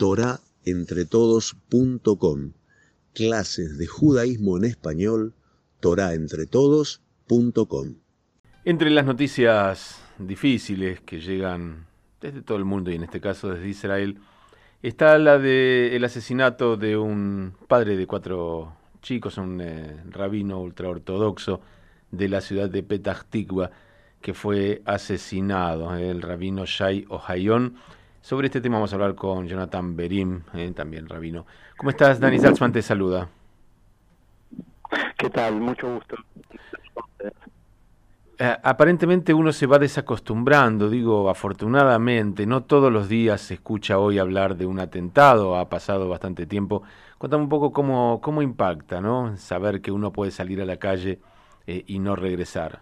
torahentretodos.com. Clases de judaísmo en español, torahentretodos.com. Entre las noticias difíciles que llegan desde todo el mundo y en este caso desde Israel, está la del asesinato de un padre de cuatro chicos, un eh, rabino ultraortodoxo de la ciudad de Petah Tikva, que fue asesinado, eh, el rabino Shai Ohayon. Sobre este tema vamos a hablar con Jonathan Berim, eh, también rabino. ¿Cómo estás? Dani Salzman te saluda. ¿Qué tal? Mucho gusto. Eh, aparentemente uno se va desacostumbrando, digo, afortunadamente, no todos los días se escucha hoy hablar de un atentado, ha pasado bastante tiempo. Contame un poco cómo, cómo impacta, ¿no? Saber que uno puede salir a la calle eh, y no regresar.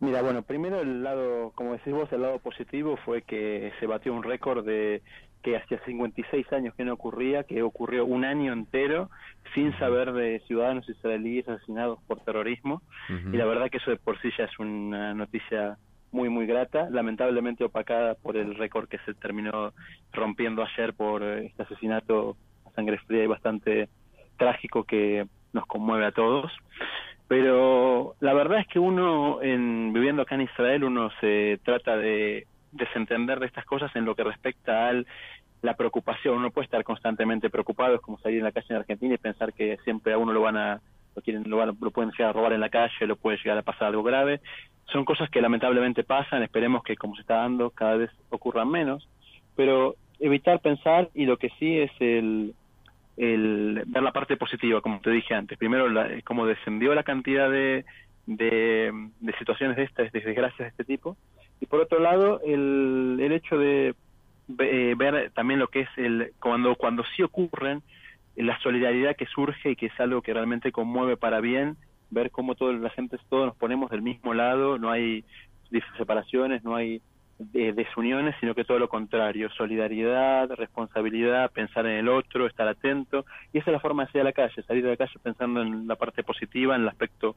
Mira, bueno, primero el lado, como decís vos, el lado positivo fue que se batió un récord de que hacía 56 años que no ocurría, que ocurrió un año entero sin saber de ciudadanos israelíes asesinados por terrorismo. Y la verdad que eso de por sí ya es una noticia muy, muy grata, lamentablemente opacada por el récord que se terminó rompiendo ayer por este asesinato a sangre fría y bastante trágico que nos conmueve a todos. Pero la verdad es que uno, en, viviendo acá en Israel, uno se trata de desentender de estas cosas en lo que respecta a la preocupación. Uno puede estar constantemente preocupado, es como salir en la calle en Argentina y pensar que siempre a uno lo van a lo quieren lo, van, lo pueden llegar a robar en la calle, lo puede llegar a pasar algo grave. Son cosas que lamentablemente pasan, esperemos que como se está dando cada vez ocurran menos, pero evitar pensar y lo que sí es el, el ver la parte positiva, como te dije antes. Primero, la, cómo descendió la cantidad de, de, de situaciones de estas, de desgracias de este tipo, y por otro lado el, el hecho de eh, ver también lo que es el cuando cuando sí ocurren la solidaridad que surge y que es algo que realmente conmueve para bien ver cómo toda la gente todos nos ponemos del mismo lado no hay separaciones no hay de desuniones, sino que todo lo contrario, solidaridad, responsabilidad, pensar en el otro, estar atento, y esa es la forma de salir a la calle, salir de la calle pensando en la parte positiva, en el aspecto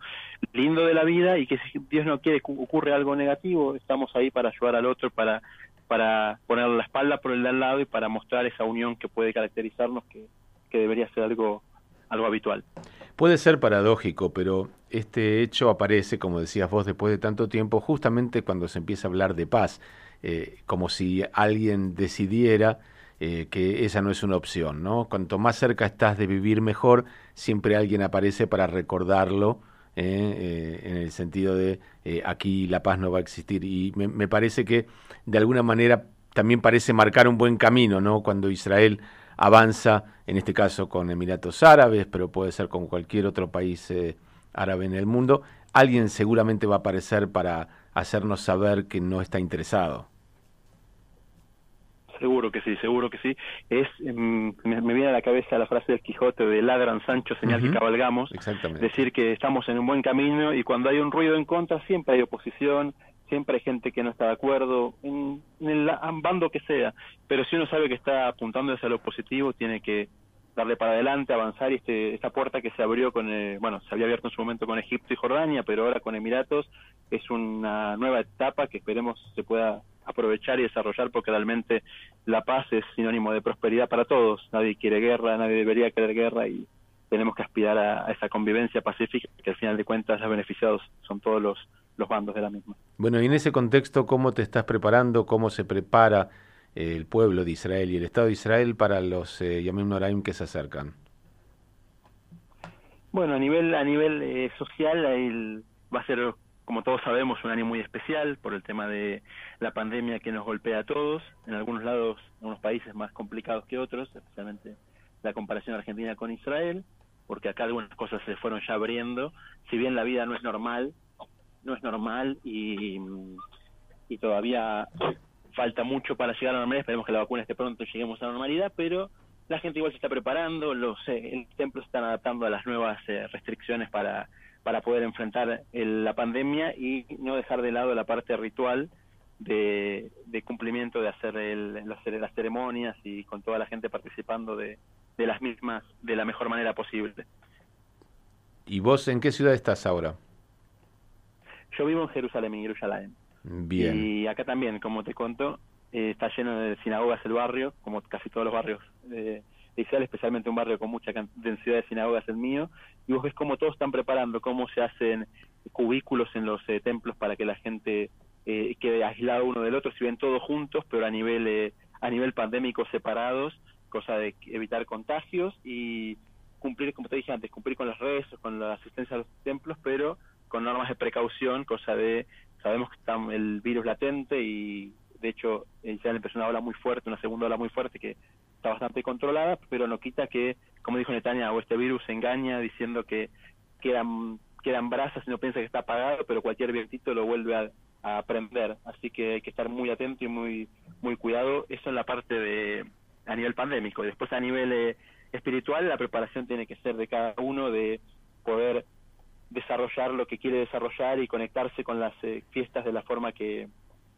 lindo de la vida, y que si Dios no quiere que ocurre algo negativo, estamos ahí para ayudar al otro, para, para ponerle la espalda por el de al lado y para mostrar esa unión que puede caracterizarnos, que, que debería ser algo, algo habitual. Puede ser paradójico, pero este hecho aparece, como decías vos, después de tanto tiempo, justamente cuando se empieza a hablar de paz, eh, como si alguien decidiera eh, que esa no es una opción, ¿no? Cuanto más cerca estás de vivir mejor, siempre alguien aparece para recordarlo, eh, en el sentido de aquí la paz no va a existir. Y me, me parece que de alguna manera también parece marcar un buen camino, ¿no? Cuando Israel avanza, en este caso con Emiratos Árabes, pero puede ser con cualquier otro país eh, árabe en el mundo, alguien seguramente va a aparecer para hacernos saber que no está interesado. Seguro que sí, seguro que sí. Es mm, me, viene a la cabeza la frase del Quijote de ladran Sancho, señal que cabalgamos. Exactamente. Decir que estamos en un buen camino y cuando hay un ruido en contra siempre hay oposición, siempre hay gente que no está de acuerdo, en, el bando que sea, pero si uno sabe que está apuntando hacia lo positivo, tiene que darle para adelante, avanzar y este, esta puerta que se abrió con, bueno, se había abierto en su momento con Egipto y Jordania, pero ahora con Emiratos es una nueva etapa que esperemos se pueda aprovechar y desarrollar porque realmente la paz es sinónimo de prosperidad para todos. Nadie quiere guerra, nadie debería querer guerra y tenemos que aspirar a, a esa convivencia pacífica que al final de cuentas los beneficiados son todos los los bandos de la misma. Bueno, y en ese contexto, ¿cómo te estás preparando? ¿Cómo se prepara eh, el pueblo de Israel y el Estado de Israel para los eh, Yamim Noraim que se acercan? Bueno, a nivel a nivel eh, social el, va a ser, como todos sabemos, un año muy especial por el tema de la pandemia que nos golpea a todos. En algunos lados, en unos países más complicados que otros, especialmente la comparación Argentina con Israel, porque acá algunas cosas se fueron ya abriendo. Si bien la vida no es normal, no es normal y, todavía falta mucho para llegar a la normalidad. Esperemos que la vacuna esté pronto lleguemos a la normalidad, pero la gente igual se está preparando, los eh, templos están adaptando a las nuevas eh, restricciones para, para poder enfrentar la pandemia y no dejar de lado la parte ritual de, cumplimiento de hacer el, las ceremonias y con toda la gente participando de, de las mismas de la mejor manera posible. ¿Y vos en qué ciudad estás ahora? Yo vivo en Jerusalén, en Jerusalén. Bien. Y acá también, como te conto, eh, está lleno de sinagogas el barrio, como casi todos los barrios de Israel, especialmente un barrio con mucha densidad de sinagogas el mío, y vos ves cómo todos están preparando, cómo se hacen cubículos en los eh, templos para que la gente eh, quede aislado uno del otro, si ven todos juntos, pero a nivel, eh, a nivel pandémico separados, cosa de evitar contagios y cumplir, como te dije antes, cumplir con las redes, con la asistencia a los templos, pero con normas de precaución, cosa de, sabemos que está el virus latente y de hecho ya empezó una ola muy fuerte, una segunda ola muy fuerte que está bastante controlada, pero no quita que, como dijo Netanya, o este virus engaña diciendo que quedan, quedan brasas y no piensa que está apagado, pero cualquier vientito lo vuelve a, a aprender, así que hay que estar muy atento y muy muy cuidado, eso en la parte de a nivel pandémico, y después a nivel eh, espiritual la preparación tiene que ser de cada uno de poder desarrollar lo que quiere desarrollar y conectarse con las eh, fiestas de la forma que,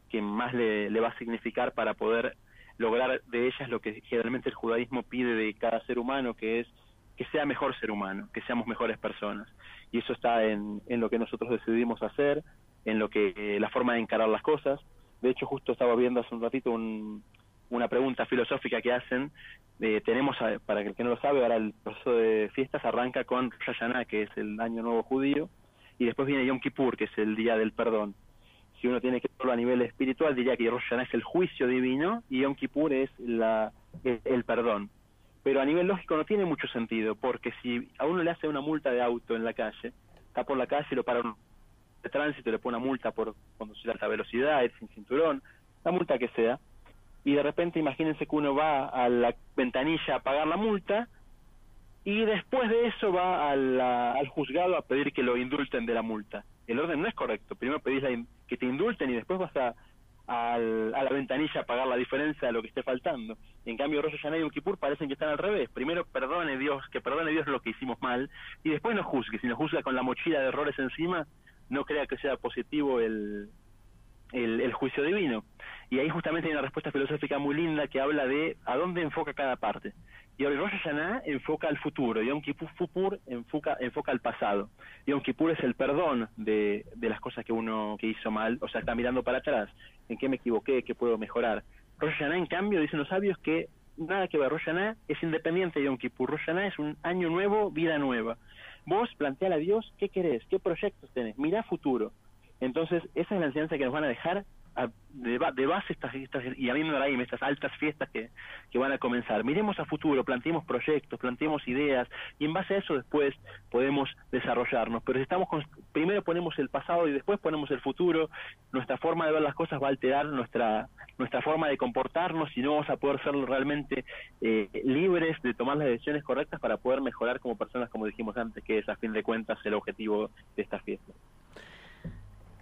que más le, le va a significar para poder lograr de ellas lo que generalmente el judaísmo pide de cada ser humano, que es que sea mejor ser humano, que seamos mejores personas. Y eso está en, en lo que nosotros decidimos hacer, en lo que eh, la forma de encarar las cosas. De hecho, justo estaba viendo hace un ratito una pregunta filosófica que hacen. Eh, tenemos, para el que no lo sabe, ahora el proceso de fiestas arranca con Rosh Hashanah, que es el año nuevo judío, y después viene Yom Kippur, que es el día del perdón. Si uno tiene que verlo a nivel espiritual, diría que Rosh Hashanah es el juicio divino y Yom Kippur es la, el, perdón. Pero a nivel lógico no tiene mucho sentido, porque si a uno le hace una multa de auto en la calle, está por la calle y lo para un de tránsito le pone una multa por conducir a alta velocidad, sin cinturón, la multa que sea, y de repente imagínense que uno va a la ventanilla a pagar la multa y después de eso va al juzgado a pedir que lo indulten de la multa. El orden no es correcto, primero pedís que te indulten y después vas a, a la ventanilla a pagar la diferencia de lo que esté faltando. En cambio, Rosh Hashanah y Yom Kippur parecen que están al revés. Primero perdone Dios, que perdone Dios lo que hicimos mal, y después nos juzgue. Si nos juzga con la mochila de errores encima, no crea que sea positivo el, el, juicio divino. Y ahí justamente hay una respuesta filosófica muy linda que habla de a dónde enfoca cada parte. Y ahora Rosh Hashanah enfoca al futuro, Yom Kippur enfoca, enfoca al pasado. Yom Kippur es el perdón de, de las cosas que uno que hizo mal, o sea, está mirando para atrás, en qué me equivoqué, qué puedo mejorar. Rosh Hashanah, en cambio, dicen los sabios que nada que ver, Rosh Hashanah es independiente de Yom Kippur. Rosh Hashanah es un año nuevo, vida nueva. Vos planteale a Dios qué querés, qué proyectos tenés, mirá futuro. Entonces, esa es la enseñanza que nos van a dejar de, de, base estas, estas y habiendo ahí estas altas fiestas que, que van a comenzar. Miremos a futuro, planteemos proyectos, planteemos ideas y en base a eso después podemos desarrollarnos. Pero si estamos primero ponemos el pasado y después ponemos el futuro, nuestra forma de ver las cosas va a alterar nuestra nuestra forma de comportarnos y no vamos a poder ser realmente eh, libres de tomar las decisiones correctas para poder mejorar como personas, como dijimos antes, que es a fin de cuentas el objetivo de estas fiestas.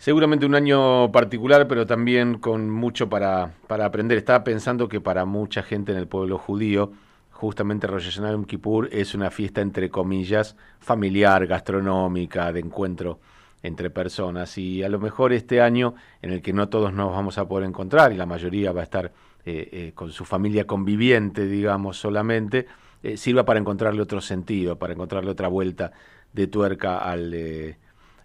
Seguramente un año particular, pero también con mucho para, para aprender. Estaba pensando que para mucha gente en el pueblo judío, justamente Rosh Hashanah Yom Kippur es una fiesta entre comillas familiar, gastronómica, de encuentro entre personas. Y a lo mejor este año, en el que no todos nos vamos a poder encontrar y la mayoría va a estar eh, eh, con su familia conviviente, digamos, solamente, eh, sirva para encontrarle otro sentido, para encontrarle otra vuelta de tuerca al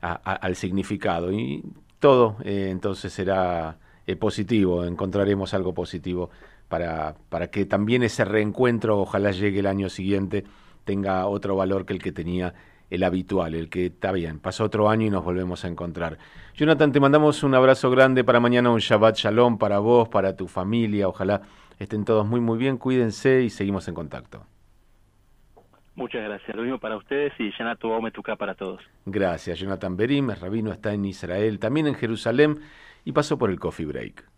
al significado. Y todo eh, entonces será eh, positivo, encontraremos algo positivo para, para que también ese reencuentro, ojalá llegue el año siguiente, tenga otro valor que el que tenía el habitual, el que está bien, pasa otro año y nos volvemos a encontrar. Jonathan, te mandamos un abrazo grande para mañana, un Shabbat Shalom para vos, para tu familia, ojalá estén todos muy muy bien, cuídense y seguimos en contacto. Muchas gracias. Lo mismo para ustedes y Yanato Ometuka para todos. Gracias. Jonathan Berim, el rabino, está en Israel, también en Jerusalén y pasó por el Coffee Break.